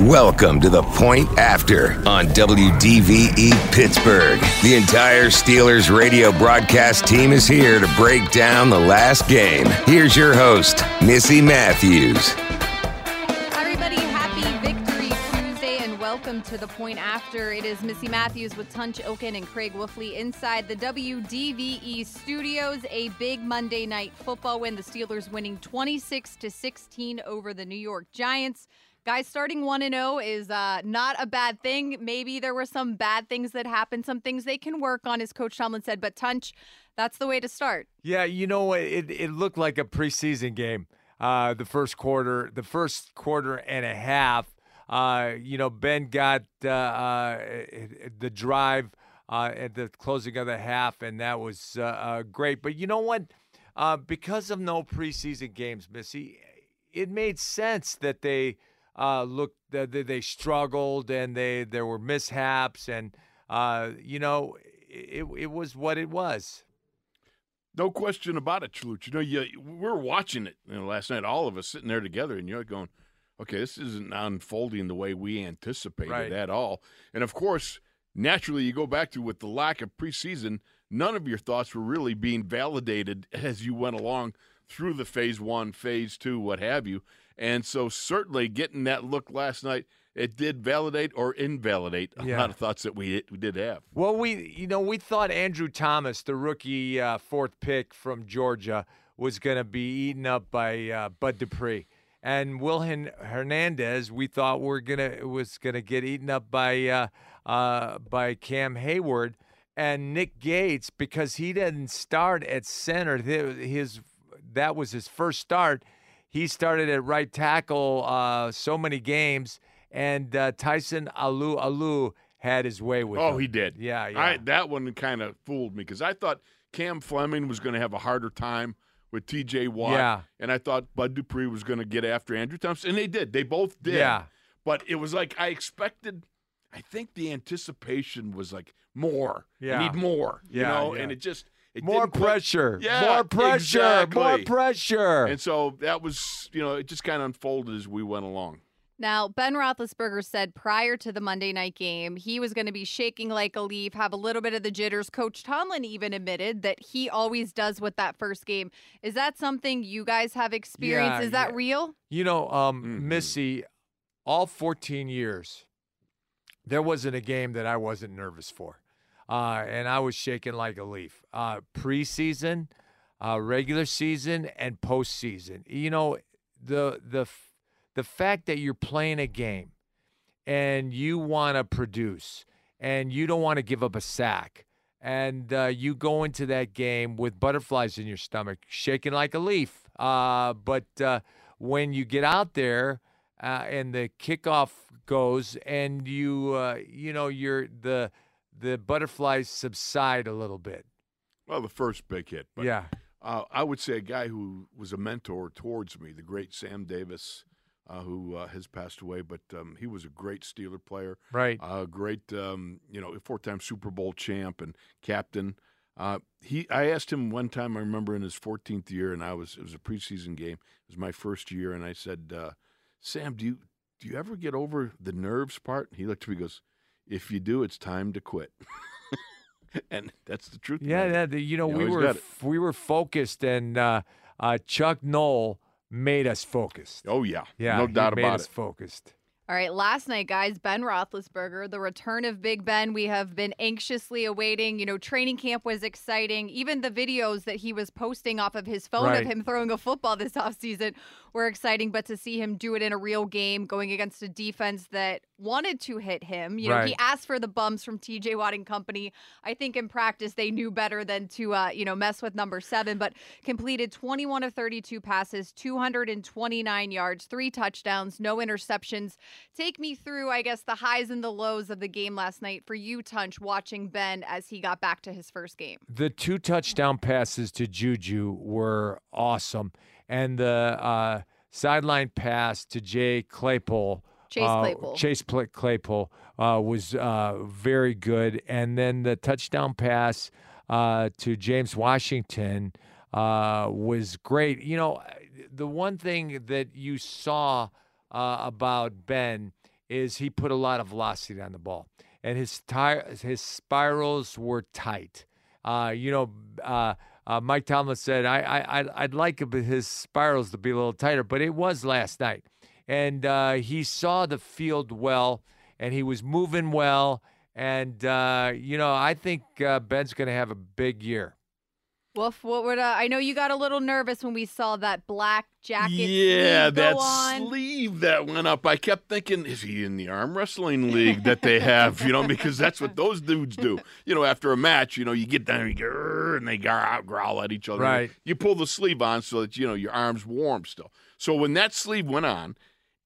Welcome to the point after on WDVE Pittsburgh. The entire Steelers radio broadcast team is here to break down the last game. Here's your host, Missy Matthews. Everybody. Happy Victory Tuesday and welcome to the point after. It is Missy Matthews with Tunch Ilkin and Craig Wolfley inside the WDVE studios. A big Monday night football win. The Steelers winning 26 to 16 over the New York Giants. Guys, starting 1 and 0 is uh, not a bad thing. Maybe there were some bad things that happened, some things they can work on, as Coach Tomlin said. But Tunch, that's the way to start. Yeah, you know, it, it looked like a preseason game. Uh, the first quarter, the first quarter and a half. Uh, you know, Ben got uh, uh, the drive uh, at the closing of the half, and that was uh, great. But you know what? because of no preseason games, Missy, it made sense that they – uh, looked they, they struggled and they there were mishaps and uh, you know it, it was what it was. No question about it, Chluch. You know, you, we were watching it you know, last night, all of us sitting there together, and you're going, okay, this isn't unfolding the way we anticipated right. at all. And of course, naturally, you go back to with the lack of preseason, none of your thoughts were really being validated as you went along through the phase one, phase two, what have you. And so, certainly, getting that look last night, it did validate or invalidate a yeah. lot of thoughts that we, we did have. Well, we you know we thought Andrew Thomas, the rookie uh, fourth pick from Georgia, was going to be eaten up by uh, Bud Dupree, and Will Hernandez, we thought were gonna was gonna get eaten up by uh, uh, by Cam Hayward and Nick Gates because he didn't start at center. His that was his first start he started at right tackle uh, so many games, and uh, Tyson Alualu had his way with it. oh, him. he did. Yeah, yeah. I, that one kind of fooled me because I thought Cam Fleming was going to have a harder time with T.J. Watt. Yeah. And I thought Bud Dupree was going to get after Andrew Thomas, and they did. They both did. Yeah. But it was like I expected. I think the anticipation was like more. Yeah. need more. Yeah, you know, yeah. and it just it more pressure. Yeah, more pressure. Exactly. More pressure. And so that was, you know, it just kind of unfolded as we went along. Now, Ben Roethlisberger said prior to the Monday night game, he was going to be shaking like a leaf, have a little bit of the jitters. Coach Tomlin even admitted that he always does with that first game. Is that something you guys have experienced? Yeah, Is that yeah. real? You know, um, Mhm. Missy, all 14 years, there wasn't a game that I wasn't nervous for. Uh, and I was shaking like a leaf. Uh, preseason, uh, regular season, and postseason. You know, the the the fact that you're playing a game and you want to produce and you don't want to give up a sack and uh, you go into that game with butterflies in your stomach, shaking like a leaf. Uh, but uh, when you get out there uh, and the kickoff goes and you uh, you know you're the the butterflies subside a little bit. Well, the first big hit. But, yeah. Uh, I would say a guy who was a mentor towards me, the great Sam Davis, uh, who uh, has passed away, but um, he was a great Steeler player. Right. A great, um, you know, four-time Super Bowl champ and captain. Uh, he, I asked him one time. I remember in his 14th year, and I was it was a preseason game. It was my first year, and I said, uh, "Sam, do you do you ever get over the nerves part?" He looked at me, and goes, "If you do, it's time to quit." and that's the truth. Yeah, yeah. The, you know, You we were f- we were focused, and uh, uh, Chuck Knoll made us focused. Oh yeah, Yeah, no he doubt made about us it. focused. All right, last night, guys, Ben Roethlisberger, the return of Big Ben, we have been anxiously awaiting. You know, training camp was exciting. Even the videos that he was posting off of his phone Right. of him throwing a football this offseason were exciting. But to see him do it in a real game, going against a defense that wanted to hit him, you know, he asked for the bumps from TJ Watt and company. I think in practice they knew better than to, uh, you know, mess with number seven, but completed 21 of 32 passes, 229 yards, three touchdowns, no interceptions. Take me through, I guess, the highs and the lows of the game last night for you, Tunch, watching Ben as he got back to his first game. The two touchdown passes to Juju were awesome, and the uh, sideline pass to Jay Claypool. Chase uh, Claypool. Chase Claypool uh, was uh, very good, and then the touchdown pass uh, to James Washington uh, was great. You know, the one thing that you saw uh, about Ben is he put a lot of velocity on the ball, and his tire, his spirals were tight. Uh, you know, uh, uh, Mike Tomlin said, I, I, I'd, like his spirals to be a little tighter, but it was last night. And uh, he saw the field well, and he was moving well. And, uh, you know, I think uh, Ben's going to have a big year. Wolf, what would uh, I know? You got a little nervous when we saw that black jacket. Yeah, that on. sleeve that went up. I kept thinking, is he in the arm wrestling league that they have? You know, because that's what those dudes do. You know, after a match, you know, you get down and, you go, and they growl, growl at each other. Right. You pull the sleeve on so that you know your arm's warm still. So when that sleeve went on,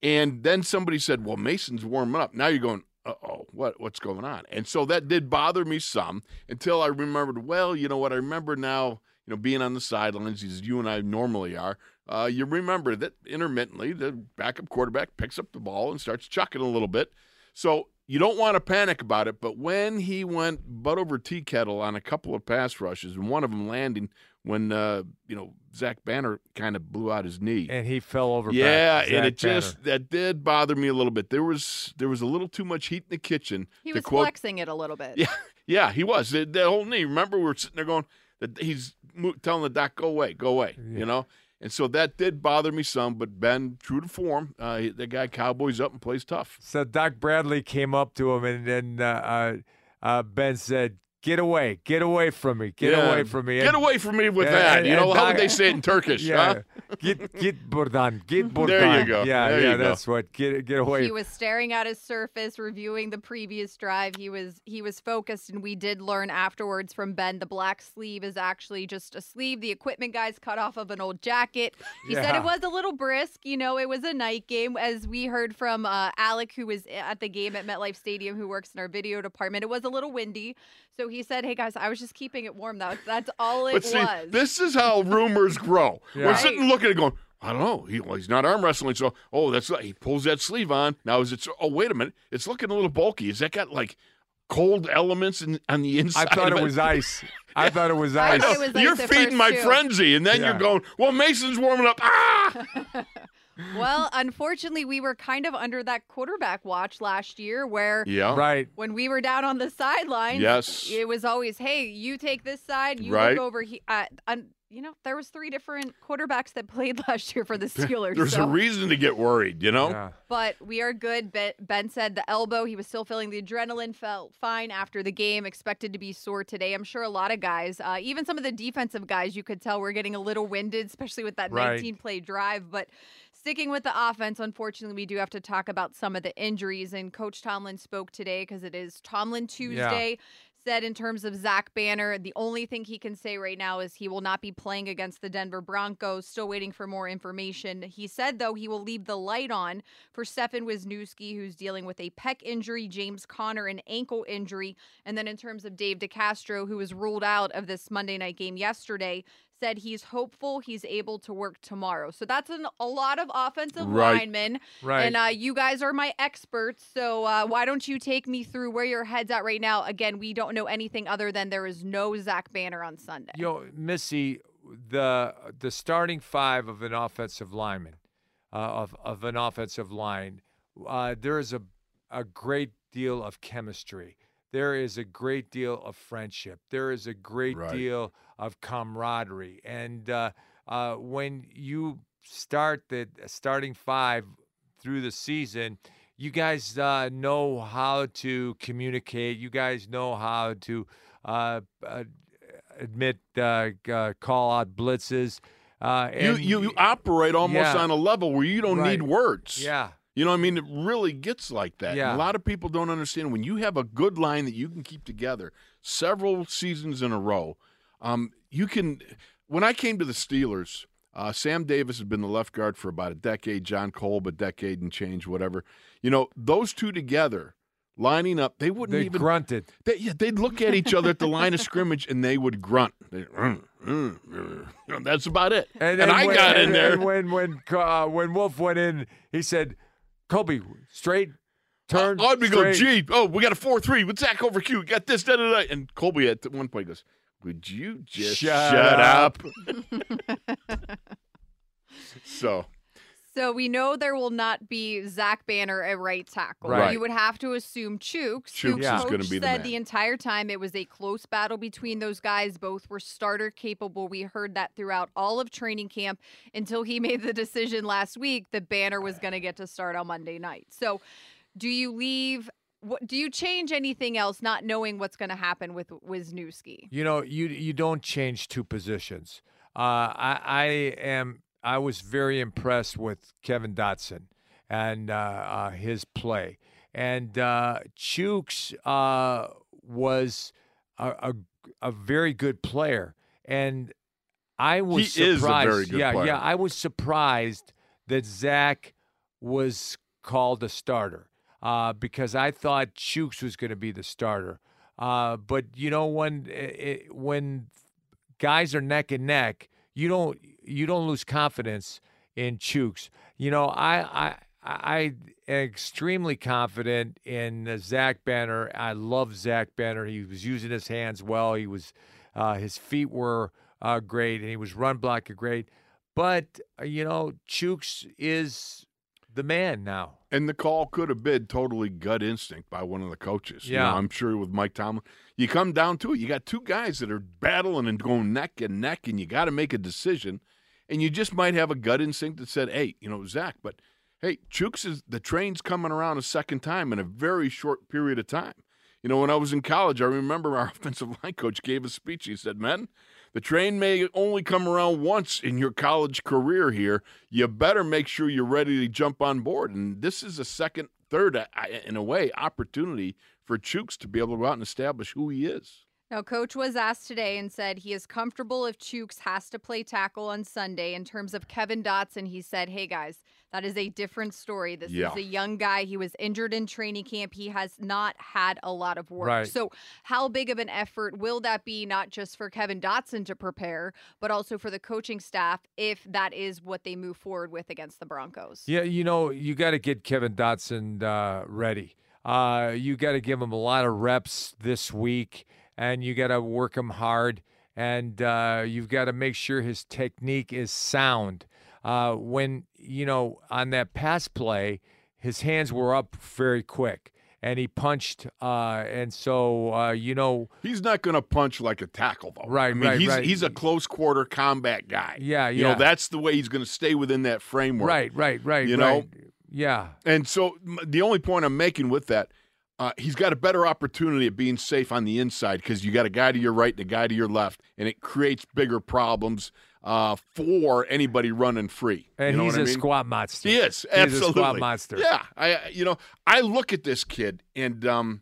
and then somebody said, "Well, Mason's warming up," now you're going, oh, what what's going on? And so that did bother me some until I remembered. Well, you know what? I remember now. You know, being on the sidelines as you and I normally are, uh, you remember that intermittently the backup quarterback picks up the ball and starts chucking a little bit. So you don't want to panic about it. But when he went butt over tea kettle on a couple of pass rushes, and one of them landing when uh, you know Zach Banner kind of blew out his knee, and he fell over. Yeah, back. and it Banner. just that did bother me a little bit. There was there was a little too much heat in the kitchen. He was quote, flexing it a little bit. Yeah, yeah, he was. The, the whole knee. Remember, we were sitting there going that he's telling the doc, "Go away, go away," Yeah. you know. And so that did bother me some. But Ben, true to form, uh, he- the guy cowboys up and plays tough. So Doc Bradley came up to him, and then uh, uh, uh, Ben said, "Get away, get away from me, get Yeah. away from me." Get away from me with and- that. and- you know how would they say it in Turkish? Yeah, huh? get get Burdan, get Burdan. There you go. Yeah, There yeah, you go. that's what. Get get away. He was staring at his surface, reviewing the previous drive. He was he was focused, and we did learn afterwards from Ben the black sleeve is actually just a sleeve the equipment guys cut off of an old jacket. He said it was a little brisk. You know, it was a night game, as we heard from uh, Alec, who was at the game at MetLife Stadium, who works in our video department. It was a little windy, so he said, "Hey guys, I was just keeping it warm. That that's all it But see, was." this is how rumors grow. Yeah. We're sitting looking at it going, I don't know. He, well, he's not arm wrestling, so oh, that's he pulls that sleeve on. Now is it? so- Oh, wait a minute, it's looking a little bulky. Is that got like cold elements in, on the inside? I thought of it was ice. I thought it was ice. thought it was ice You're feeding my too. frenzy, and then Yeah. you're going, well, Mason's warming up. Ah! well, unfortunately, we were kind of under that quarterback watch last year, where yeah, Right. when we were down on the sidelines, Yes. it was always, "Hey, you take this side, you Right. look over here." Uh, un- you know, there was three different quarterbacks that played last year for the Steelers. There's so- a reason to get worried, you know. Yeah. but we are good. Ben, ben said the elbow, he was still feeling the adrenaline, felt fine after the game, expected to be sore today. I'm sure a lot of guys, uh, even some of the defensive guys, you could tell were getting a little winded, especially with that Right. 19 play drive. But sticking with the offense, unfortunately, we do have to talk about some of the injuries. And Coach Tomlin spoke today because it is Tomlin Tuesday. Said in terms of Zach Banner, the only thing he can say right now is he will not be playing against the Denver Broncos. Still waiting for more information. He said, though, he will leave the light on for Stefan Wisniewski, who's dealing with a pec injury, James Conner, an ankle injury. And then in terms of Dave DeCastro, who was ruled out of this Monday night game yesterday, said he's hopeful he's able to work tomorrow. So that's an, a lot of offensive Right. linemen. Right. And uh, you guys are my experts. So uh, why don't you take me through where your head's at right now? Again, we don't know anything other than there is no Zach Banner on Sunday. Yo, Missy, the the starting five of an offensive lineman, uh, of of an offensive line, uh, there is a a great deal of chemistry. There is a great deal of friendship. There is a great Right. deal of camaraderie. And uh, uh, when you start the starting five through the season, you guys uh, know how to communicate. You guys know how to uh, uh, admit, uh, uh, call out blitzes. Uh, You, and you you operate almost Yeah. on a level where you don't need words. yeah, You know, I mean, it really gets like that. And Yeah. A lot of people don't understand when you have a good line that you can keep together several seasons in a row. Um, you can. When I came to the Steelers, uh, Sam Davis had been the left guard for about a decade. Jon Kolb a decade and change, whatever. You know, those two together lining up, they wouldn't they even. grunted. They, yeah, they'd look at each other at the line of scrimmage and they would grunt. They, "Mm, mm, mm." That's about it. And, then I when- got in there. and when when uh, when Wolf went in, he said, "Colby, straight, turn." I'd be going, gee, oh, we got a 4 3 with Zach over Q. Got this, da da da. And Colby at one point goes, would you just Shut shut, up." up? so, So we know there will not be Zach Banner at right tackle. Right. You would have to assume Chuks. who Chuks is gonna be the said man. the entire time it was a close battle between those guys. Both were starter capable. We heard that throughout all of training camp until he made the decision last week that Banner was going to get to start on Monday night. So do you leave? What, do you change anything else, not knowing what's going to happen with Wisniewski? You know, you you don't change two positions. Uh, I, I am. I was very impressed with Kevin Dotson and uh, uh, his play, and uh, Chuks uh, was a, a a very good player, and I was He is a surprised. very good yeah, player. yeah, I was surprised that Zach was called a starter uh, because I thought Chuks was going to be the starter. Uh, but you know when it, when guys are neck and neck, you don't you don't lose confidence in Chuks. You know, I I I am extremely confident in uh, Zach Banner. I love Zach Banner. He was using his hands well. He was uh, his feet were uh, great, and he was run blocking great. But uh, you know, Chuks is the man now. And the call could have been totally gut instinct by one of the coaches. You know, Yeah. I'm sure with Mike Tomlin. You come down to it, you got two guys that are battling and going neck and neck, and you got to make a decision. And you just might have a gut instinct that said, hey, you know, Zach, but hey, Chuks is the train's coming around a second time in a very short period of time. You know, when I was in college, I remember our offensive line coach gave a speech. He said, Men, the train may only come around once in your college career here. You better make sure you're ready to jump on board. And this is a second, third, uh, in a way, opportunity for Chuks to be able to go out and establish who he is. Now, coach was asked today and said he is comfortable if Chuks has to play tackle on Sunday. In terms of Kevin Dotson, he said, Hey guys, that is a different story. This Yeah. is a young guy. He was injured in training camp. He has not had a lot of work. Right. So, how big of an effort will that be, not just for Kevin Dotson to prepare, but also for the coaching staff if that is what they move forward with against the Broncos? Yeah, you know, you got to get Kevin Dotson uh, ready. Uh, you got to give him a lot of reps this week, and you got to work him hard, and uh, you've got to make sure his technique is sound. Uh, when you know on that pass play, his hands were up very quick, and he punched, uh, and so uh, you know, He's not going to punch like a tackle, though. Right, I mean, right, he's, right. he's a close quarter combat guy. Yeah, You yeah. know, that's the way he's going to stay within that framework. right, right, right, You right. know? yeah, And so the only point I'm making with that, uh, he's got a better opportunity at being safe on the inside because you got a guy to your right and a guy to your left, and it creates bigger problems uh, for anybody running free. and you know he's what a I mean? squat monster. He is He's absolutely a squat monster. Yeah, I you know I look at this kid and um,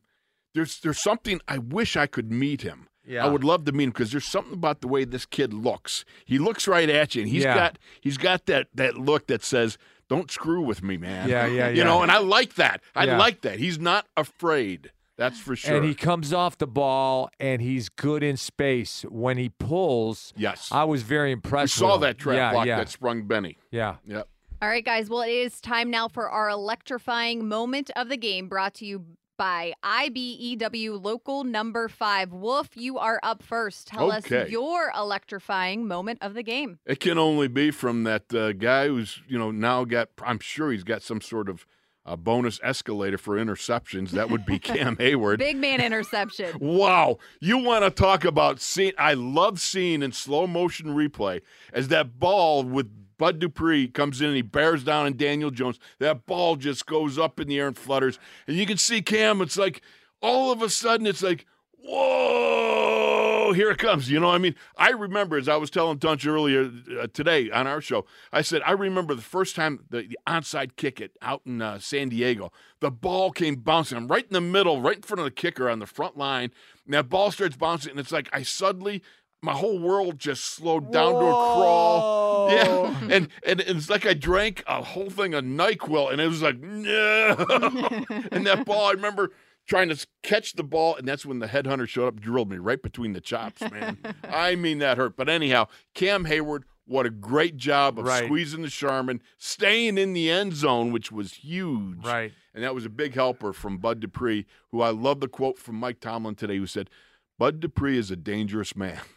there's there's something I wish I could meet him. Yeah. I would love to meet him because there's something about the way this kid looks. He looks right at you, and he's Yeah. got he's got that that look that says, "Don't screw with me, man." Yeah, yeah, You yeah. know, and I like that. I like that. He's not afraid. That's for sure. And he comes off the ball and he's good in space. When he pulls, yes, I was very impressed. we saw with him. that trap yeah, block yeah, that sprung Benny. yeah. Yep. All right, guys. Well, it is time now for our electrifying moment of the game brought to you by IBEW Local Number 5. Wolf, you are up first. Tell Okay. us your electrifying moment of the game. It can only be from that uh, guy who's you know now got. I'm sure he's got some sort of uh, bonus escalator for interceptions. That would be Cam Hayward. Big man interception. Wow, you want to talk about seeing? I love seeing in slow motion replay as that ball with Bud Dupree comes in and he bears down on Daniel Jones. That ball just goes up in the air and flutters, and you can see Cam. It's like all of a sudden, it's like. Whoa! Here it comes. You know, I mean, I remember as I was telling Tunch earlier uh, today on our show. I said I remember the first time the, the onside kick it out in uh, San Diego. The ball came bouncing. I'm right in the middle, right in front of the kicker on the front line. And that ball starts bouncing, and it's like I suddenly my whole world just slowed down to a crawl. Yeah, and, and it's like I drank a whole thing of Nyquil, and it was like no. and that ball, I remember trying to catch the ball, and that's when the headhunter showed up, drilled me right between the chops, man. I mean that hurt. But anyhow, Cam Hayward, what a great job of Right. squeezing the Charmin, staying in the end zone, which was huge. Right. And that was a big helper from Bud Dupree, who I love the quote from Mike Tomlin today, who said, Bud Dupree is a dangerous man.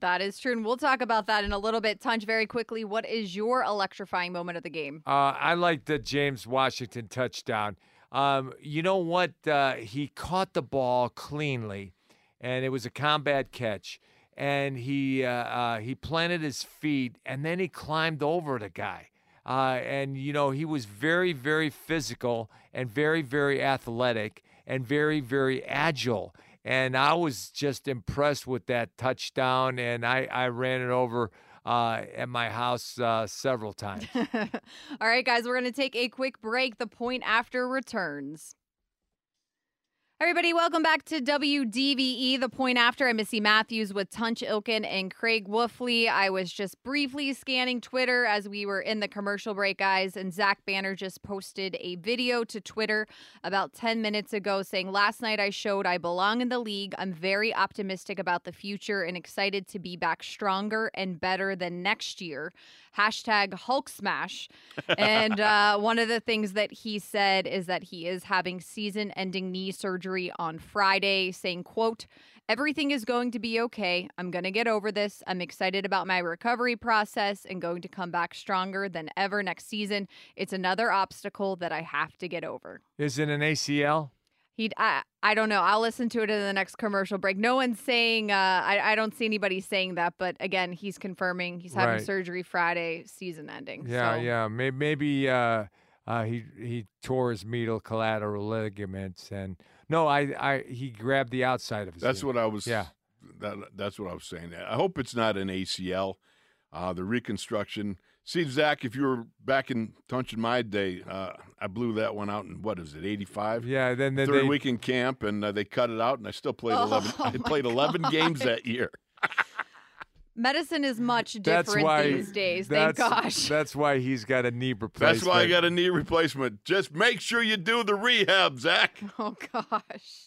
That is true. And we'll talk about that in a little bit. Tunch, very quickly, what is your electrifying moment of the game? Uh, I like the James Washington touchdown. Um, you know what? Uh, he caught the ball cleanly, and it was a combat catch. And he uh, uh he planted his feet, and then he climbed over the guy. Uh, and you know he was very, very physical and very, very athletic and very, very agile. And I was just impressed with that touchdown, and I, I ran it over uh, at my house uh, several times. All right, guys, we're going to take a quick break. The point after returns. Everybody, welcome back to WDVE, the point after. I'm Missy Matthews with Tunch Ilkin and Craig Wolfley. I was just briefly scanning Twitter as we were in the commercial break, guys, and Zach Banner just posted a video to Twitter about 10 minutes ago saying, Last night I showed I belong in the league. I'm very optimistic about the future and excited to be back stronger and better than next year hashtag Hulk Smash. and uh, one of the things that he said is that he is having season-ending knee surgery on Friday, saying, "quote." Everything is going to be okay. I'm going to get over this. I'm excited about my recovery process and going to come back stronger than ever next season. It's another obstacle that I have to get over. Is it an ACL? He, I, I don't know. I'll listen to it in the next commercial break. No one's saying. Uh, I, I don't see anybody saying that, but again, he's confirming he's having Right. surgery Friday, season ending. Yeah, so. yeah. Maybe, maybe uh, uh, he he tore his medial collateral ligaments, and no, I, I he grabbed the outside of his. That's what I was. Yeah. That, that's what I was saying. I hope it's not an ACL. Uh, the reconstruction. See, Zach, if you were back in Tunch in my day, uh, I blew that one out in what is it, '85? Yeah, then then Third they, week in camp, and uh, they cut it out, and I still played Oh, 11. I played 11 games that year. Medicine is much that's different why these days. Thank gosh. That's why he's got a knee replacement. That's why I got a knee replacement. Just make sure you do the rehab, Zach. Oh gosh.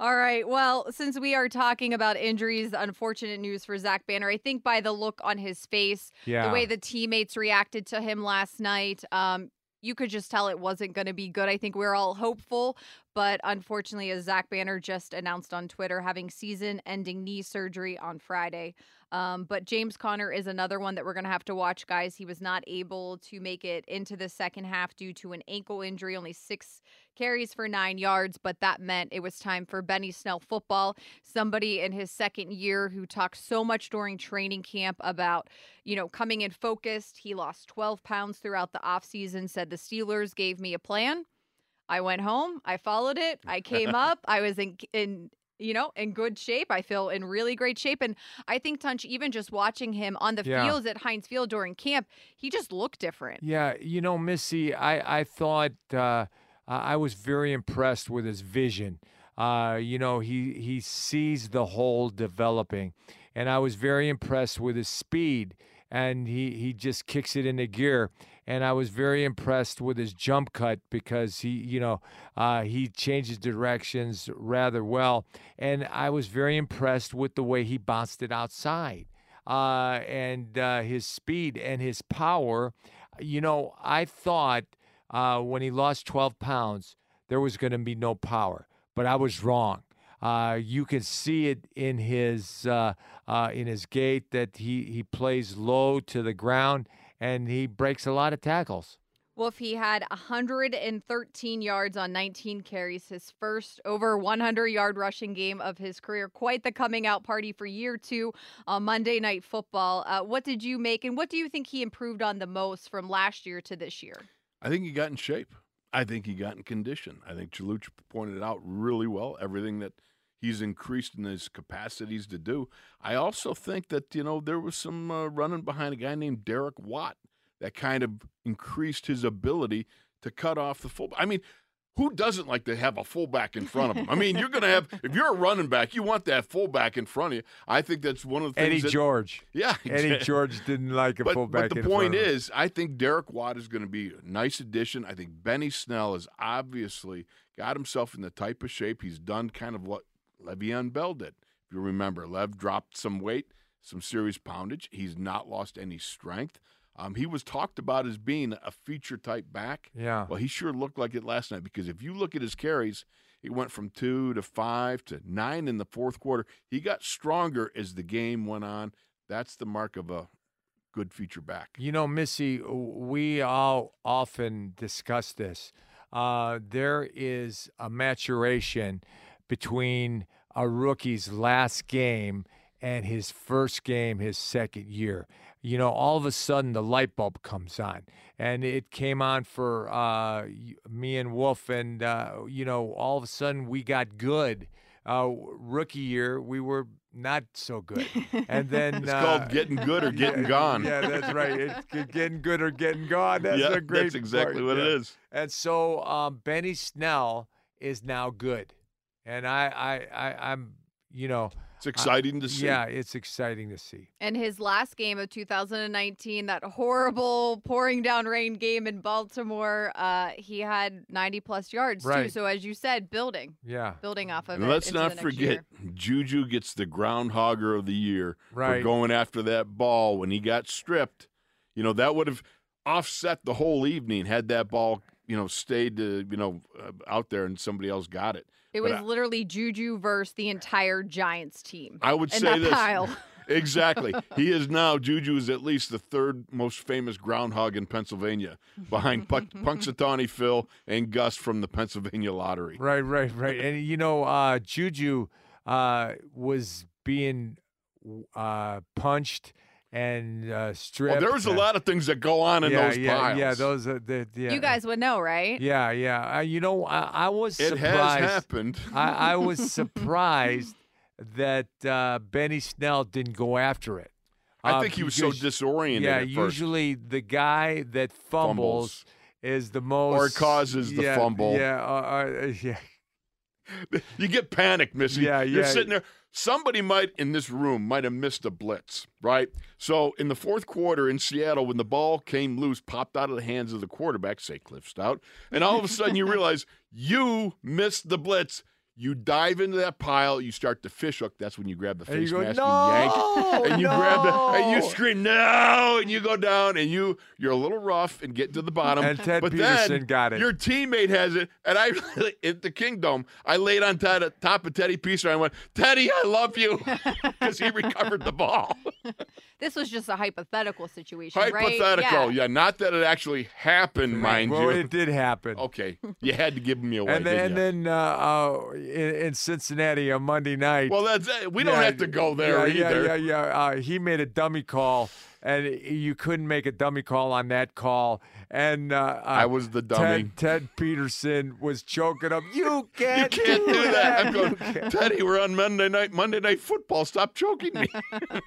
All right. Well, since we are talking about injuries, unfortunate news for Zach Banner. I think by the look on his face, Yeah. the way the teammates reacted to him last night, um, you could just tell it wasn't going to be good. I think we are all hopeful, but unfortunately, as Zach Banner just announced on Twitter, having season-ending knee surgery on Friday. Um, but James Conner is another one that we're going to have to watch, guys. He was not able to make it into the second half due to an ankle injury, only six carries for nine yards, but that meant it was time for Benny Snell football. Somebody in his second year who talked so much during training camp about, you know, coming in focused. He lost 12 pounds throughout the offseason, said the Steelers gave me a plan. I went home, I followed it, I came up, I was in in you know, in good shape. I feel in really great shape. And I think Tunch, even just watching him on the Yeah. fields at Heinz Field during camp, he just looked different. Yeah, you know, Missy, I I thought uh, I was very impressed with his vision. Uh, you know, he he sees the whole developing, and I was very impressed with his speed. And he he just kicks it into gear. And I was very impressed with his jump cut because he, you know, uh, he changes directions rather well. And I was very impressed with the way he bounced it outside uh, and uh, his speed and his power. You know, I thought uh, when he lost 12 pounds, there was going to be no power, but I was wrong. Uh, you can see it in his uh, uh, in his gait that he he plays low to the ground and he breaks a lot of tackles. Wolf, he had 113 yards on 19 carries, his first over 100 yard rushing game of his career. Quite the coming out party for year two on Monday Night Football. Uh, what did you make, and what do you think he improved on the most from last year to this year? I think he got in shape. I think he got in condition. I think Chalucha pointed out really well everything that he's increased in his capacities to do. I also think that you know there was some uh, running behind a guy named Derek Watt that kind of increased his ability to cut off the full. I mean, who doesn't like to have a fullback in front of him? I mean, you're going to have if you're a running back, you want that fullback in front of you. I think that's one of the things. Eddie that, George. yeah, Eddie. George didn't like a But, fullback. but the in front point of him. is, I think Derek Watt is going to be a nice addition. I think Benny Snell has obviously got himself in the type of shape he's done, kind of what Le'Veon Bell did. If you remember, Lev dropped some weight, some serious poundage. He's not lost any strength. Um, he was talked about as being a feature type back. Yeah. Well, he sure looked like it last night because if you look at his carries, he went from two to five to nine in the fourth quarter. He got stronger as the game went on. That's the mark of a good feature back. You know, Missy, we all often discuss this. Uh, there is a maturation between a rookie's last game and his first game, his second year. You know, all of a sudden the light bulb comes on, and it came on for uh, me and Wolf, and uh, you know, all of a sudden we got good. Uh, rookie year, we were not so good. And then it's uh, called getting good or getting yeah, gone. Yeah, that's right. It's getting good or getting gone. That's yeah, a great. That's exactly part. what yeah. it is. And so um, Benny Snell is now good, and I, I, I I'm, you know, it's exciting to see. Yeah, it's exciting to see. And his last game of 2019, that horrible pouring down rain game in Baltimore, uh, he had 90 plus yards right. too. So as you said, building. Yeah. Building off of and it. Let's not forget, year. Juju gets the groundhogger of the year right. for going after that ball when he got stripped. You know that would have offset the whole evening had that ball you know stayed uh, you know uh, out there and somebody else got it. It was I- literally Juju versus the entire Giants team. I would in say that this pile. exactly. He is now Juju is at least the third most famous groundhog in Pennsylvania, behind Punk- Punxsutawney Phil and Gus from the Pennsylvania Lottery. Right, right, right. And you know, uh, Juju uh, was being uh, punched and uh, stripped. Well, there's a and- lot of things that go on in yeah, those yeah, piles. Yeah, those are the. Yeah. You guys would know, right? Yeah, yeah. Uh, you know, I, I was it surprised. has happened. I, I was surprised that uh, Benny Snell didn't go after it. I Uh, think he was so disoriented. Yeah, at first. usually the guy that fumbles, Fumbles. is the most or causes the yeah, fumble. Yeah, uh, uh, yeah. You get panicked, Missy. Yeah, yeah. You're sitting there. Somebody might in this room might have missed a blitz, right? So in the fourth quarter in Seattle, when the ball came loose, popped out of the hands of the quarterback, say Cliff Stoudt, and all of a sudden you realize you missed the blitz. You dive into that pile, you start to fish hook. That's when you grab the And face you go, mask no, and yank, and you grab the, and you scream no, and you go down, and you you're a little rough and get to the bottom. And Ted but Petersen then got it. Your teammate has it, and I at the Kingdom, I laid on top, top of Teddy Peacer. I went, Teddy, I love you, because he recovered the ball. This was just a hypothetical situation, right? Hypothetical, Yeah. yeah. not that it actually happened, mind well, you. Well, it did happen. Okay, you had to give me away. and then, didn't and you? then uh, uh, in, in Cincinnati on Monday night. well, that's it. We don't Yeah, have to go there yeah, either. Yeah, yeah, yeah. Uh, he made a dummy call, and you couldn't make a dummy call on that call. And uh, uh, I was the dummy. Ted, Ted Petersen was choking up. You can't, you can't do that. I'm going. Teddy. We're on Monday night. Monday night football. Stop choking me.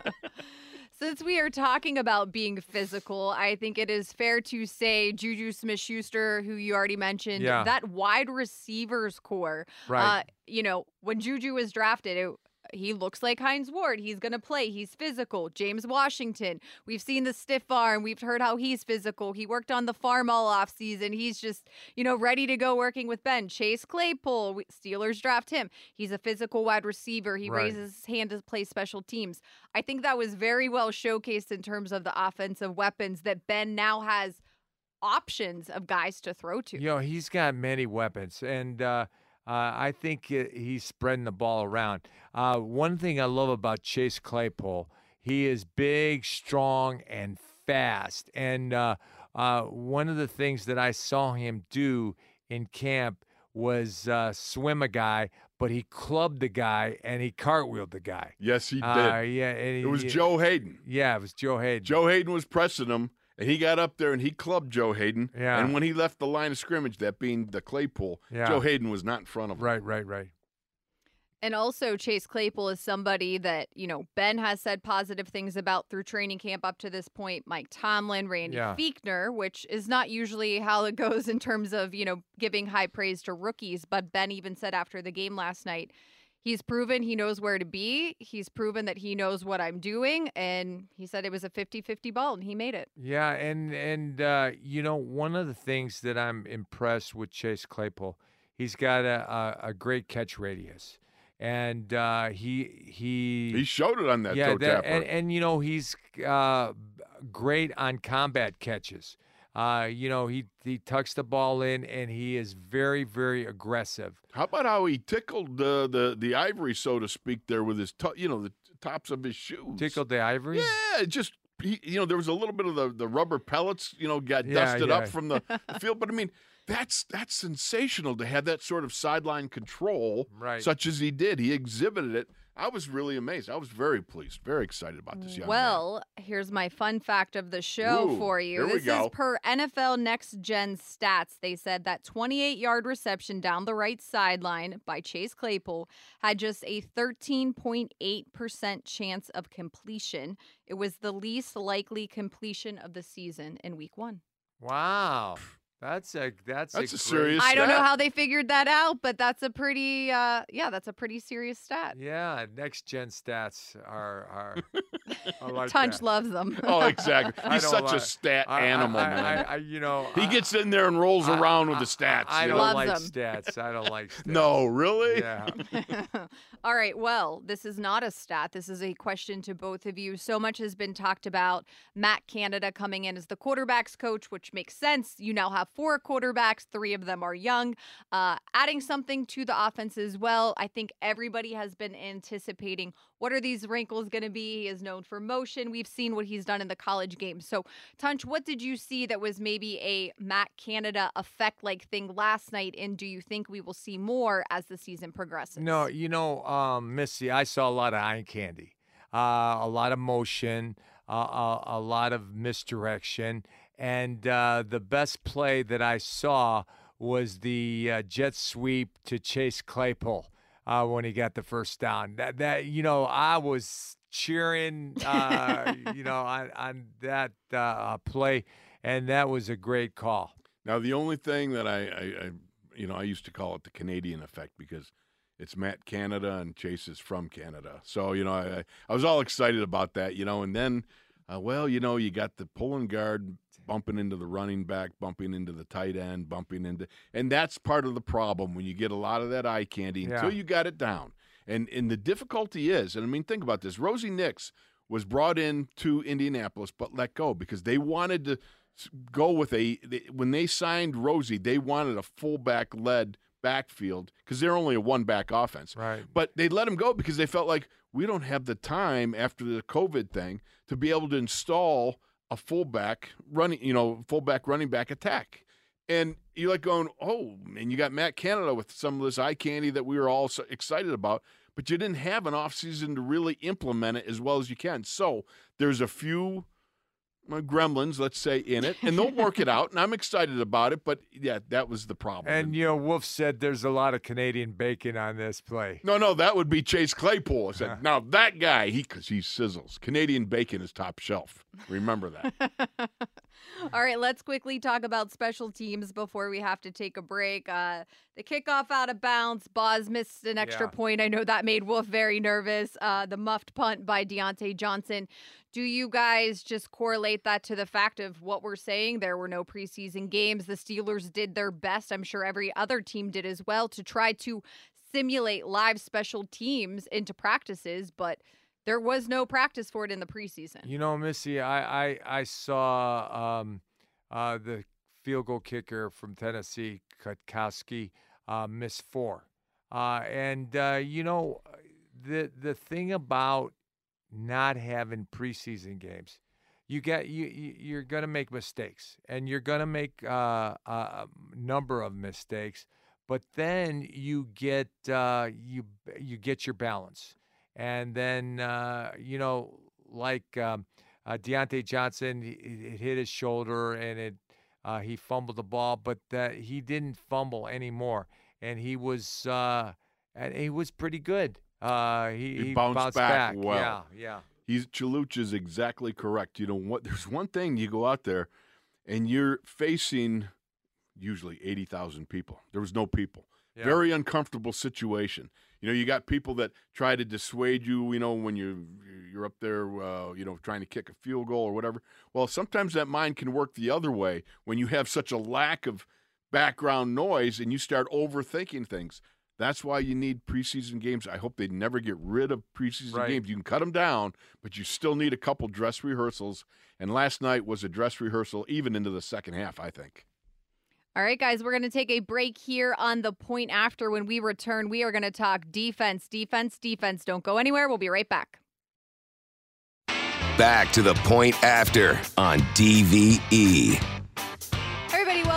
Since we are talking about being physical, I think it is fair to say Juju Smith Schuster, who you already mentioned, Yeah. that wide receivers core. Right. Uh, you know, when Juju was drafted, it, he looks like Hines Ward. He's going to play. He's physical. James Washington. We've seen the stiff arm. We've heard how he's physical. He worked on the farm all off season. He's just, you know, ready to go working with Ben. Chase Claypool. Steelers draft him. He's a physical wide receiver. He Right. raises his hand to play special teams. I think that was very well showcased in terms of the offensive weapons that Ben now has options of guys to throw to. You know, he's got many weapons, and uh, uh, I think he's spreading the ball around. Uh, one thing I love about Chase Claypool, he is big, strong, and fast. And uh, uh, one of the things that I saw him do in camp was uh, swim a guy, but he clubbed the guy and he cartwheeled the guy. yes, he did. Uh, yeah, and he, it was he- Joe Haden. Yeah, it was Joe Haden. Joe Haden was pressing him, and he got up there and he clubbed Joe Haden. Yeah. And when he left the line of scrimmage, that being the Claypool, Yeah. Joe Haden was not in front of him. Right, right, right. And also, Chase Claypool is somebody that, you know, Ben has said positive things about through training camp up to this point. Mike Tomlin, Randy Yeah. Fichtner, which is not usually how it goes in terms of, you know, giving high praise to rookies. But Ben even said after the game last night, he's proven he knows where to be. He's proven that he knows what I'm doing. And he said it was a 50 50 ball, and he made it. Yeah, and and uh, you know one of the things that I'm impressed with Chase Claypool, he's got a a, a great catch radius, and uh, he he he showed it on that yeah, toe that, tapper. and and you know he's uh, great on combat catches. Uh, you know he he tucks the ball in, and he is very very aggressive. How about how he tickled the the the ivory, so to speak, there with his to- you know the tops of his shoes. Tickled the ivory. Yeah, just he, you know there was a little bit of the the rubber pellets, you know, got Yeah, dusted yeah. up from the field. But I mean, that's that's sensational to have that sort of sideline control, Right. such as he did. He exhibited it. I was really amazed. I was very pleased, very excited about this young man. Well, here's my fun fact of the show Ooh, for you. here we this go. is per NFL Next Gen stats. They said that 28 yard reception down the right sideline by Chase Claypool had just a 13.8% chance of completion. It was the least likely completion of the season in week one. Wow, that's a that's, That's a great- serious- I don't know how they figured that out, but that's a pretty, uh, yeah, that's a pretty serious stat. Yeah, next gen stats are are. I like Tunch that. loves them. Oh, exactly. He's don't such a stat I- I- animal, I, man. I, I, you know, he I- gets in there and rolls I- around with the stats. I, I you don't know? Like them. stats. I don't like stats. No, really? Yeah. All right. Well, this is not a stat. This is a question to both of you. So much has been talked about Matt Canada coming in as the quarterbacks coach, which makes sense. You now have four quarterbacks, three of them are young. Uh, adding something to the offense as well. I think everybody has been anticipating what are these wrinkles going to be. He is known for motion. We've seen what he's done in the college game. So, Tunch, what did you see that was maybe a Matt Canada effect like thing last night? And do you think we will see more as the season progresses? No, you know, um, Missy, I saw a lot of eye candy, uh, a lot of motion, uh, a, a lot of misdirection, and uh, the best play that I saw was the uh, jet sweep to Chase Claypool uh, when he got the first down. That that you know, I was cheering, uh, you know, on on that uh, play, and that was a great call. Now, the only thing that I, I, I, you know, I used to call it the Canadian effect because it's Matt Canada and Chase is from Canada. So, you know, I, I was all excited about that, you know, and then, uh, well, you know, you got the pulling guard bumping into the running back, bumping into the tight end, bumping into, and that's part of the problem when you get a lot of that eye candy until Yeah. you got it down. And, and the difficulty is, and I mean, think about this Rosie Nix was brought in to Indianapolis but let go because they wanted to go with a they, when they signed Rosie, they wanted a fullback led backfield because they're only a one back offense. Right. But they let him go because they felt like we don't have the time after the COVID thing to be able to install a fullback running, you know, fullback running back attack. And you're like going, oh, and you got Matt Canada with some of this eye candy that we were all so excited about, but you didn't have an offseason to really implement it as well as you can. So there's a few gremlins, let's say, in it, and they'll work it out. And I'm excited about it, but yeah, that was the problem. And you know, Wolf said there's a lot of Canadian bacon on this play. no, no, that would be Chase Claypool. I said, uh-huh. now that guy, he because he sizzles. Canadian bacon is top shelf. Remember that. All right, let's quickly talk about special teams before we have to take a break. Uh, the kickoff out of bounds, Boz missed an extra Yeah. point. I know that made Wolf very nervous. Uh, the muffed punt by Diontae Johnson. Do you guys just correlate that to the fact of what we're saying? There were no preseason games. The Steelers did their best. I'm sure every other team did as well to try to simulate live special teams into practices, but there was no practice for it in the preseason. You know, Missy, I I, I saw um, uh, the field goal kicker from Tennessee, Gostkowski, uh, miss four, uh, and uh, you know, the the thing about not having preseason games, you get you you- you're gonna make mistakes, and you're gonna make uh, a number of mistakes, but then you get uh, you you get your balance and then uh, you know, like um, uh, Diontae Johnson, it hit his shoulder and it uh, he fumbled the ball, but that he didn't fumble anymore, and he was uh, and he was pretty good. Uh, he, He he bounced back well. Yeah, yeah. He's Chaluch is exactly correct. You know what? There's one thing you go out there, and you're facing usually eighty thousand people. There was no people. Yeah. Very uncomfortable situation. You know, you got people that try to dissuade you. You know, when you you're up there, uh, you know, trying to kick a field goal or whatever. Well, sometimes that mind can work the other way when you have such a lack of background noise and you start overthinking things. That's why you need preseason games. I hope they never get rid of preseason Right. games. You can cut them down, but you still need a couple dress rehearsals. And last night was a dress rehearsal, even into the second half. I think. All right, guys, we're going to take a break here on the point after. When we return, we are going to talk defense, defense, defense. Don't go anywhere. We'll be right back. Back to the point after on. DVE.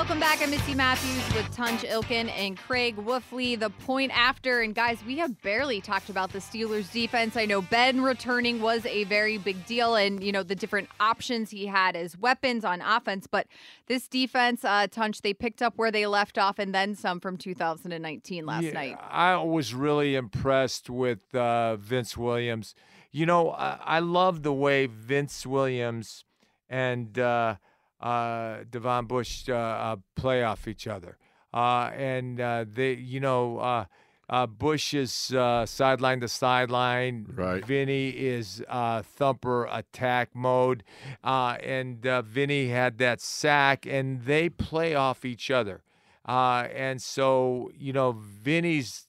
Welcome back. I'm Missy Matthews with Tunch Ilkin and Craig Wolfley. The point after, and guys, we have barely talked about the Steelers' defense. I know Ben returning was a very big deal, and you know the different options he had as weapons on offense. But this defense, uh, Tunch, they picked up where they left off, and then some from 2019 last Yeah, night. I was really impressed with uh, Vince Williams. You know, I, I love the way Vince Williams and uh, Devin Bush uh, uh, play off each other. Uh, and uh, they, you know, uh, uh, Bush is uh, sideline to sideline. Right. Vinny is uh, thumper attack mode. Uh, and uh, Vinny had that sack, and they play off each other. Uh, and so, you know, Vinny's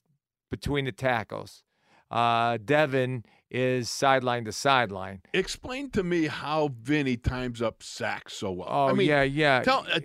between the tackles. Uh, Devin is sideline to sideline. Explain to me how Vinny times up sacks so well. Oh I mean, yeah, yeah, Tell uh,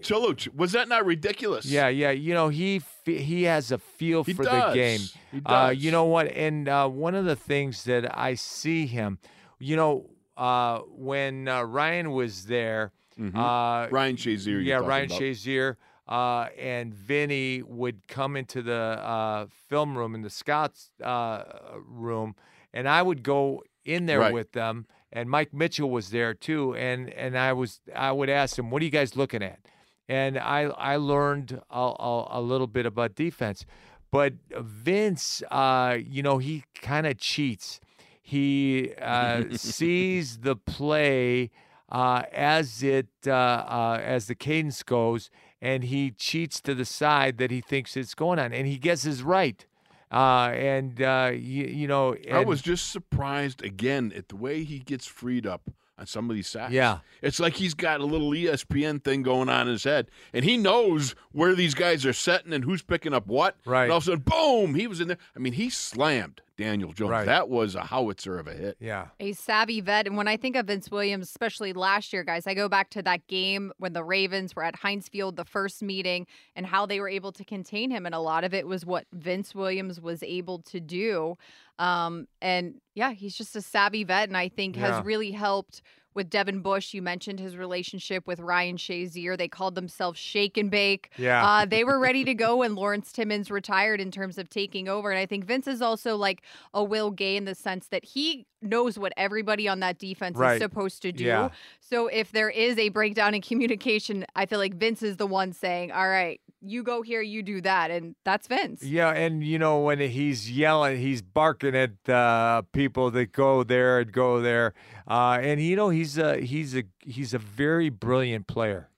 was that not ridiculous? yeah, yeah. You know, he he has a feel he for does. the game. He does. Uh, does. you know what? And uh, one of the things that I see him, you know, uh, when uh, Ryan was there, Mhm. uh, Ryan Shazier. yeah, Ryan about. Shazier uh, and Vinny would come into the uh, film room in the scouts uh, room, and I would go in there Right. with them. And Mike Mitchell was there too, and and I was I would ask him, "What are you guys looking at?" And I I learned a, a, a little bit about defense, but Vince, uh, you know, he kind of cheats. He uh, sees the play uh, as it uh, uh, as the cadence goes, and he cheats to the side that he thinks it's going on, and he guesses right. Uh, and uh, you, you know, I was just surprised again at the way he gets freed up on some of these sacks. Yeah. It's like he's got a little ESP thing going on in his head, and he knows where these guys are setting and who's picking up what. Right. And all of a sudden, boom, he was in there. I mean, he slammed Daniel Jones. Right. That was a howitzer of a hit. yeah. a savvy vet. And when I think of Vince Williams, especially last year, guys, I go back to that game when the Ravens were at Heinz Field, the first meeting, and how they were able to contain him. And a lot of it was what Vince Williams was able to do. Um, and yeah, he's just a savvy vet, and I think Yeah. has really helped. With Devin Bush, you mentioned his relationship with Ryan Shazier. They called themselves Shake and Bake. Yeah. Uh, they were ready to go when Lawrence Timmons retired in terms of taking over. And I think Vince is also like a Will Gay in the sense that he knows what everybody on that defense Right. is supposed to do. Yeah. So if there is a breakdown in communication, I feel like Vince is the one saying, all right, you go here, you do that. And that's Vince. Yeah, and you know when he's yelling, he's barking at uh, people that go there and go there, uh, and you know he's a he's a he's a very brilliant player.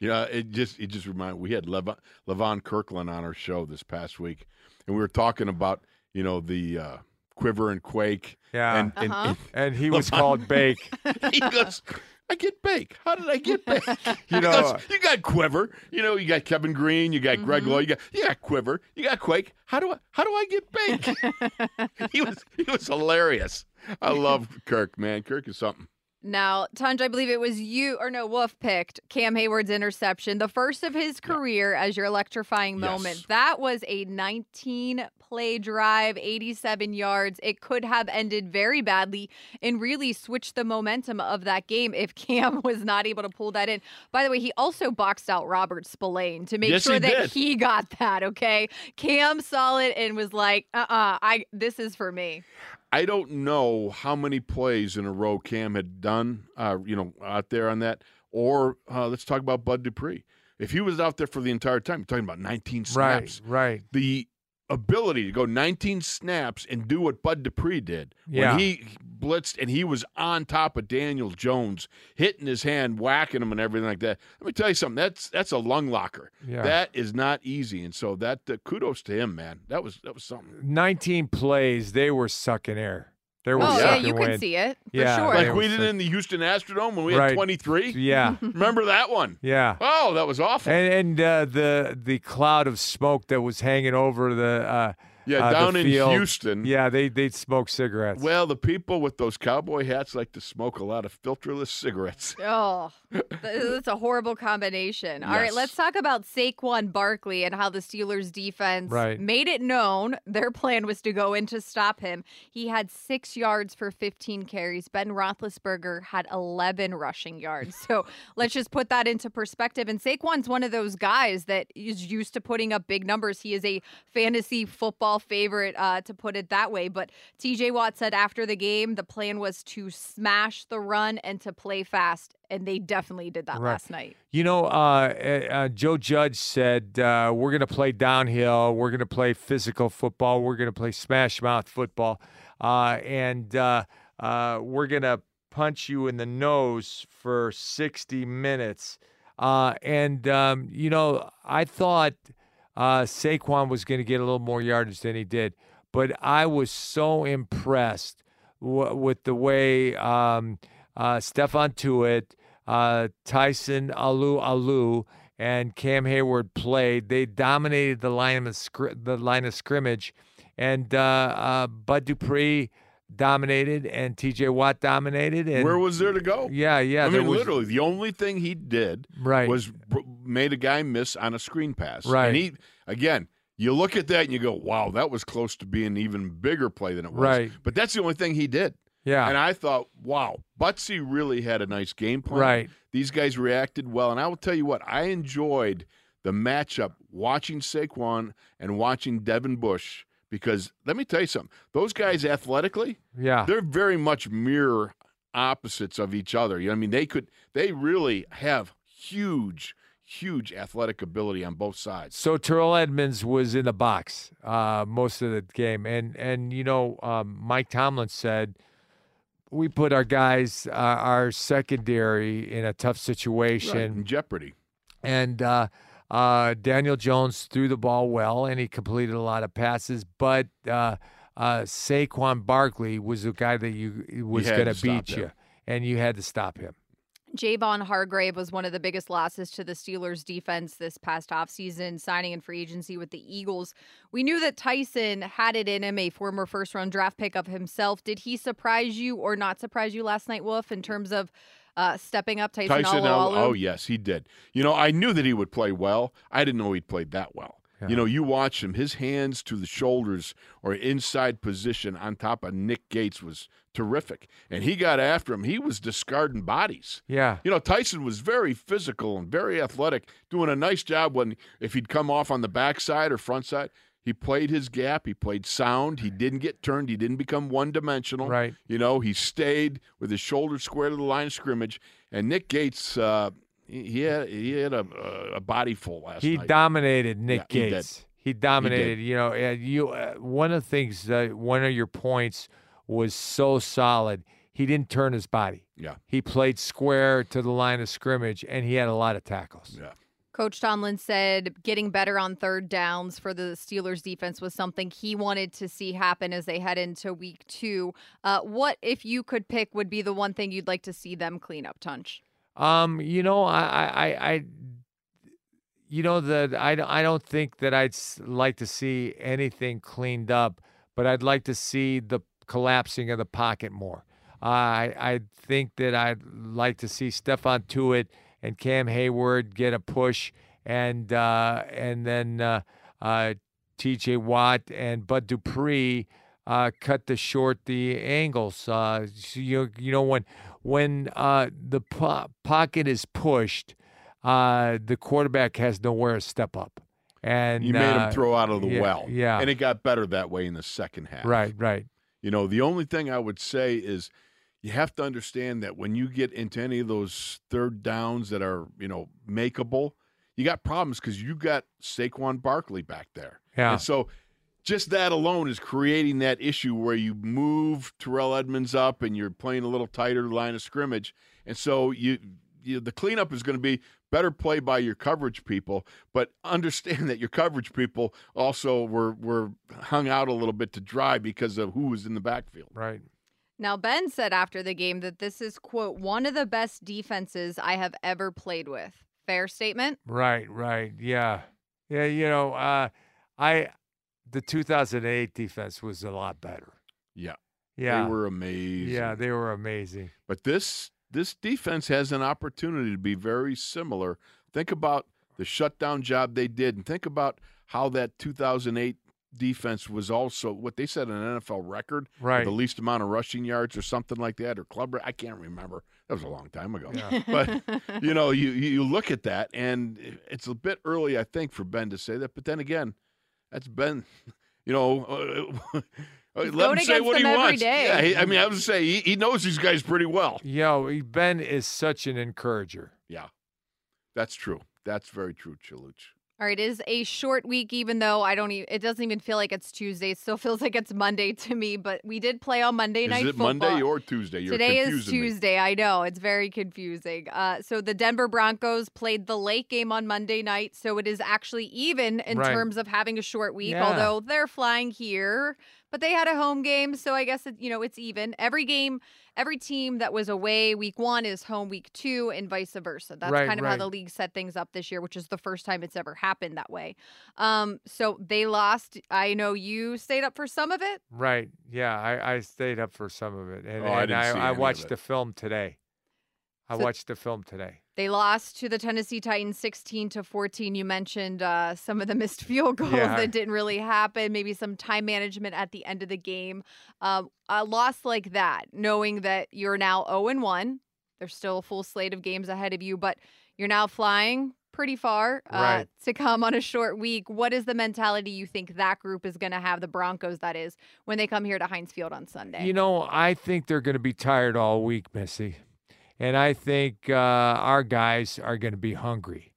Yeah, it just it just reminded we had Lev- Levon Kirkland on our show this past week, and we were talking about you know the uh, quiver and quake, Yeah, and, and, Uh-huh. and, he was called Bake. he goes, I get bake. How did I get bake? You know, goes, uh, you got quiver. You know, you got Kevin Greene, you got Greg mm-hmm. Lloyd, you got you got quiver, you got quake. How do I how do I get bake? he was he was hilarious. I love Kirk, man. Kirk is something. Now, Tunch, I believe it was you, or no, Wolf picked Cam Heyward's interception, the first of his career as your electrifying Yes. moment. That was a 19 play drive, 87 yards. It could have ended very badly and really switched the momentum of that game if Cam was not able to pull that in. By the way, he also boxed out Robert Spillane to make Yes, sure he that did. he got that, okay? Cam saw it and was like, uh uh I this is for me. I don't know how many plays in a row Cam had done, uh, you know, out there on that. Or uh, let's talk about Bud Dupree. If he was out there for the entire time, you're talking about 19 right, snaps. right. The ability to go 19 snaps and do what Bud Dupree did Yeah. when he blitzed and he was on top of Daniel Jones, hitting his hand, whacking him, and everything like that. Let me tell you something. That's that's a lung locker. Yeah. That is not easy, and so that uh, kudos to him, man. That was that was something. 19 plays, they were sucking air. They were Oh, yeah, you wind. could see it for Yeah, sure. Like we did sick. in the Houston Astrodome when we Right. had 23. Yeah, Remember that one? yeah. Oh, that was awful. And and uh, the the cloud of smoke that was hanging over the uh, Yeah, uh, down in field. Houston. Yeah, they they smoke cigarettes. Well, the people with those cowboy hats like to smoke a lot of filterless cigarettes. Oh, that's a horrible combination. All right, let's talk about Saquon Barkley and how the Steelers defense Right. made it known their plan was to go in to stop him. He had six yards for 15 carries. Ben Roethlisberger had 11 rushing yards. So let's just put that into perspective. And Saquon's one of those guys that is used to putting up big numbers. He is a fantasy football favorite, uh, to put it that way. But TJ Watt said after the game, the plan was to smash the run and to play fast. And they definitely did that Right. last night. You know, uh, uh, uh, Joe Judge said uh, we're going to play downhill. We're going to play physical football. We're going to play smash mouth football, uh, and uh, uh, we're going to punch you in the nose for 60 minutes. Uh, and um, you know, I thought uh, Saquon was going to get a little more yardage than he did, but I was so impressed w- with the way um, uh, Stephon Tuitt, uh, Tyson Alualu, and Cam Heyward played. They dominated the line of scr- the line of scrimmage, and uh, uh, Bud Dupree dominated, and T.J. Watt dominated. And Where was there to go? yeah, yeah, I mean, was- literally, the only thing he did right. was made a guy miss on a screen pass. Right. And he, again, you look at that and you go, wow, that was close to being an even bigger play than it was. Right. But that's the only thing he did. yeah, And I thought, wow, Butsy really had a nice game plan. right. These guys reacted well. And I will tell you what, I enjoyed the matchup watching Saquon and watching Devin Bush because let me tell you something. Those guys athletically, Yeah, they're very much mirror opposites of each other. You know, what I mean, they could, they really have huge, huge athletic ability on both sides. So Terrell Edmunds was in the box uh, most of the game, and and you know um, Mike Tomlin said we put our guys, uh, our secondary, in a tough Right, situation, in jeopardy. and uh, uh, Daniel Jones threw the ball well, and he completed a lot of passes, but uh, uh, Saquon Barkley was the guy that you was going to to beat him. you, and you had to stop him. Javon Hargrave was one of the biggest losses to the Steelers defense this past offseason, signing in free agency with the Eagles. We knew that Tyson had it in him, a former first round draft pick of himself. Did he surprise you or not surprise you last night, Wolf, in terms of uh, stepping up Tyson, Tyson, Alualu? oh yes, he did. You know, I knew that he would play well. I didn't know he'd played that well. Yeah. You know, you watch him; his hands to the shoulders or inside position on top of Nick Gates was terrific, and he got after him. He was discarding bodies. Yeah, You know, Tyson was very physical and very athletic, doing a nice job when if he'd come off on the backside or front side. He played his gap. He played sound. He didn't get turned. He didn't become one dimensional. right. You know, he stayed with his shoulders square to the line of scrimmage. And Nick Gates, uh, he he had he had a, a body full last night. He night. dominated Nick Yeah, he. Gates. He, dominated. You know, and you. Uh, one of the things, uh, one of your points was so solid. He didn't turn his body. Yeah. He played square to the line of scrimmage, and he had a lot of tackles. Yeah. Coach Tomlin said getting better on third downs for the Steelers defense was something he wanted to see happen as they head into week two. Uh, what, if you could pick, would be the one thing you'd like to see them clean up, Tunch? Um, you know, I, I, I, you know that I, I don't think that I'd like to see anything cleaned up, but I'd like to see the collapsing of the pocket more. I, I think that I'd like to see Stephon Tuitt and Cam Heyward get a push, and uh, and then uh, uh, T.J. Watt and Bud Dupree uh, cut the short the angles. Uh, so you you know when when uh, the po- pocket is pushed, uh, the quarterback has nowhere to step up, and You made him throw out of the yeah, well. Yeah, And it got better that way in the second half. right, right, You know, the only thing I would say is you have to understand that when you get into any of those third downs that are, you know, makeable, you got problems because you got Saquon Barkley back there. yeah, And so just that alone is creating that issue where you move Terrell Edmunds up and you're playing a little tighter line of scrimmage. And so you, you the cleanup is going to be better play by your coverage people, but understand that your coverage people also were were hung out a little bit to dry because of who was in the backfield. right. Now, Ben said after the game that this is, quote, one of the best defenses I have ever played with. Fair statement? Right, right. Yeah. Yeah, you know, uh I the 2008 defense was a lot better. Yeah. Yeah. They were amazing. Yeah, they were amazing. But this this defense has an opportunity to be very similar. Think about the shutdown job they did, and think about how that 2008 defense was also what they said an NFL record, Right. the least amount of rushing yards or something like that, or club. I can't remember. That was a long time ago. Yeah. But you know, you you look at that, and it's a bit early, I think, for Ben to say that. But then again, that's Ben. You know. Uh, He's let going him say what he them every wants. day. Yeah, he, I mean, I would say he, he knows these guys pretty well. Yo, Ben is such an encourager. Yeah, that's true. That's very true, Chiluch. All right, it is a short week, even though I don't even, it doesn't even feel like it's Tuesday. It still feels like it's Monday to me, but we did play on Monday Is Night Is it Football. Monday or Tuesday? You're Today is confusing me. Tuesday. I know. It's very confusing. Uh, so the Denver Broncos played the late game on Monday night. So it is actually even in Right. terms of having a short week, Yeah. although they're flying here. But they had a home game. So I guess, it, you know, it's even. Every game, every team that was away week one is home week two and vice versa. That's Right, kind of how the league set things up this year, which is the first time it's ever happened that way. Um, so they lost. I know you stayed up for some of it. Right. Yeah, I, I stayed up for some of it. And, Oh, I and didn't I, see I any of watched it. the film today. I So- watched the film today. They lost to the Tennessee Titans 16 to 14. You mentioned uh, some of the missed field goals Yeah. that didn't really happen, maybe some time management at the end of the game. Um, a loss like that, knowing that you're now 0 and 1, there's still a full slate of games ahead of you, but you're now flying pretty far uh, Right. to come on a short week. What is the mentality you think that group is going to have, the Broncos, that is, when they come here to Heinz Field on Sunday? You know, I think they're going to be tired all week, Missy. And I think uh, our guys are going to be hungry.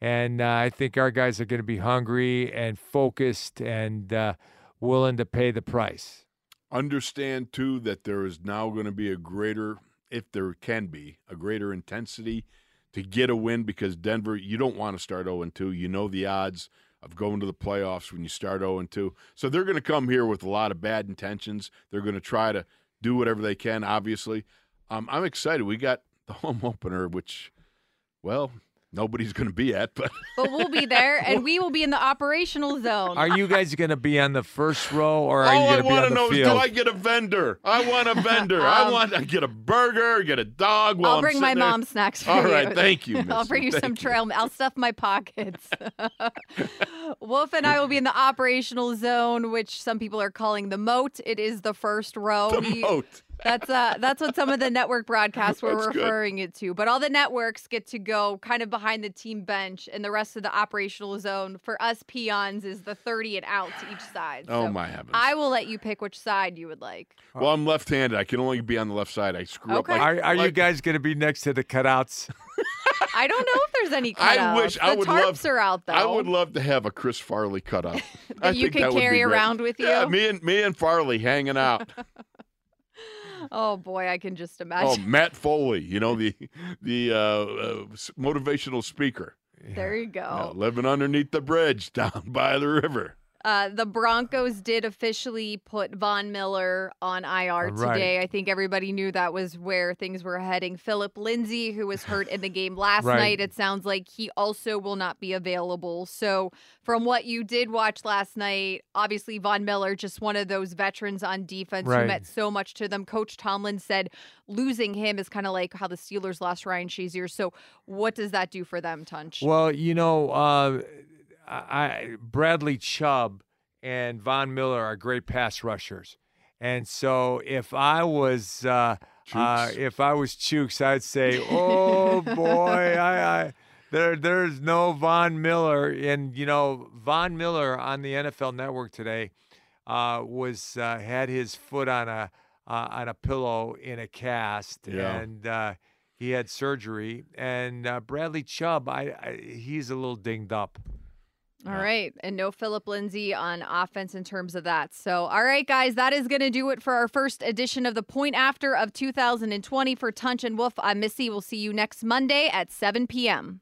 And uh, I think our guys are going to be hungry and focused and uh, willing to pay the price. Understand too that there is now going to be a greater, if there can be, a greater intensity to get a win because Denver, you don't want to start 0 2. You know the odds of going to the playoffs when you start 0 2. So they're going to come here with a lot of bad intentions. They're going to try to do whatever they can, obviously. Um, I'm excited. We got the home opener, which, well, nobody's going to be at, but but we'll be there, and we will be in the operational zone. Are you guys going to be on the first row or are all you I going to be want on to the know is do I get a vendor? I want a vendor. I Um, want to get a burger, get a dog. While I'll I'm bring my there. mom snacks for All you. right, thank you, I'll bring you some Thank you. trail. I'll stuff my pockets. Wolf and I will be in the operational zone, which some people are calling the moat. It is the first row. The We- moat. That's uh that's what some of the network broadcasts were That's good. referring it to. But all the networks get to go kind of behind the team bench, and the rest of the operational zone for us peons is the 30 and out to each side. Oh my heavens! I will let you pick which side you would like. well, I'm left-handed. I can only be on the left side. I screw Okay. up. Like, Are, are you guys going to be next to the cutouts? I don't know if there's any I wish- the I would tarps love- are out though. I would love to have a Chris Farley cutout. That you could carry around with you. Yeah, me and me and Farley hanging out. Oh boy, I can just imagine. oh. Matt Foley, you know the the uh, uh, motivational speaker, There you go. Yeah, living underneath the bridge down by the river. Uh, the Broncos did officially put Von Miller on IR Right. today. I think everybody knew that was where things were heading. Philip Lindsay, who was hurt in the game last Right. night, it sounds like he also will not be available. So, from what you did watch last night, obviously Von Miller, just one of those veterans on defense who meant so much to them. Coach Tomlin said losing him is kind of like how the Steelers lost Ryan Shazier. So, what does that do for them, Tunch? Well, you know, uh, I, Bradley Chubb and Von Miller are great pass rushers, and so if I was uh, uh, if I was Chuks, I'd say, "Oh boy, I, I there there's no Von Miller." And you know, Von Miller on the NFL Network today uh, was uh, had his foot on a uh, on a pillow in a cast, Yeah. and uh, he had surgery. And uh, Bradley Chubb, I, I he's a little dinged up. All right. And no Philip Lindsay on offense in terms of that. So, all right, guys, that is going to do it for our first edition of the Point After of 2020 for Tunch and Wolf. I'm Missy. We'll see you next Monday at 7 p.m.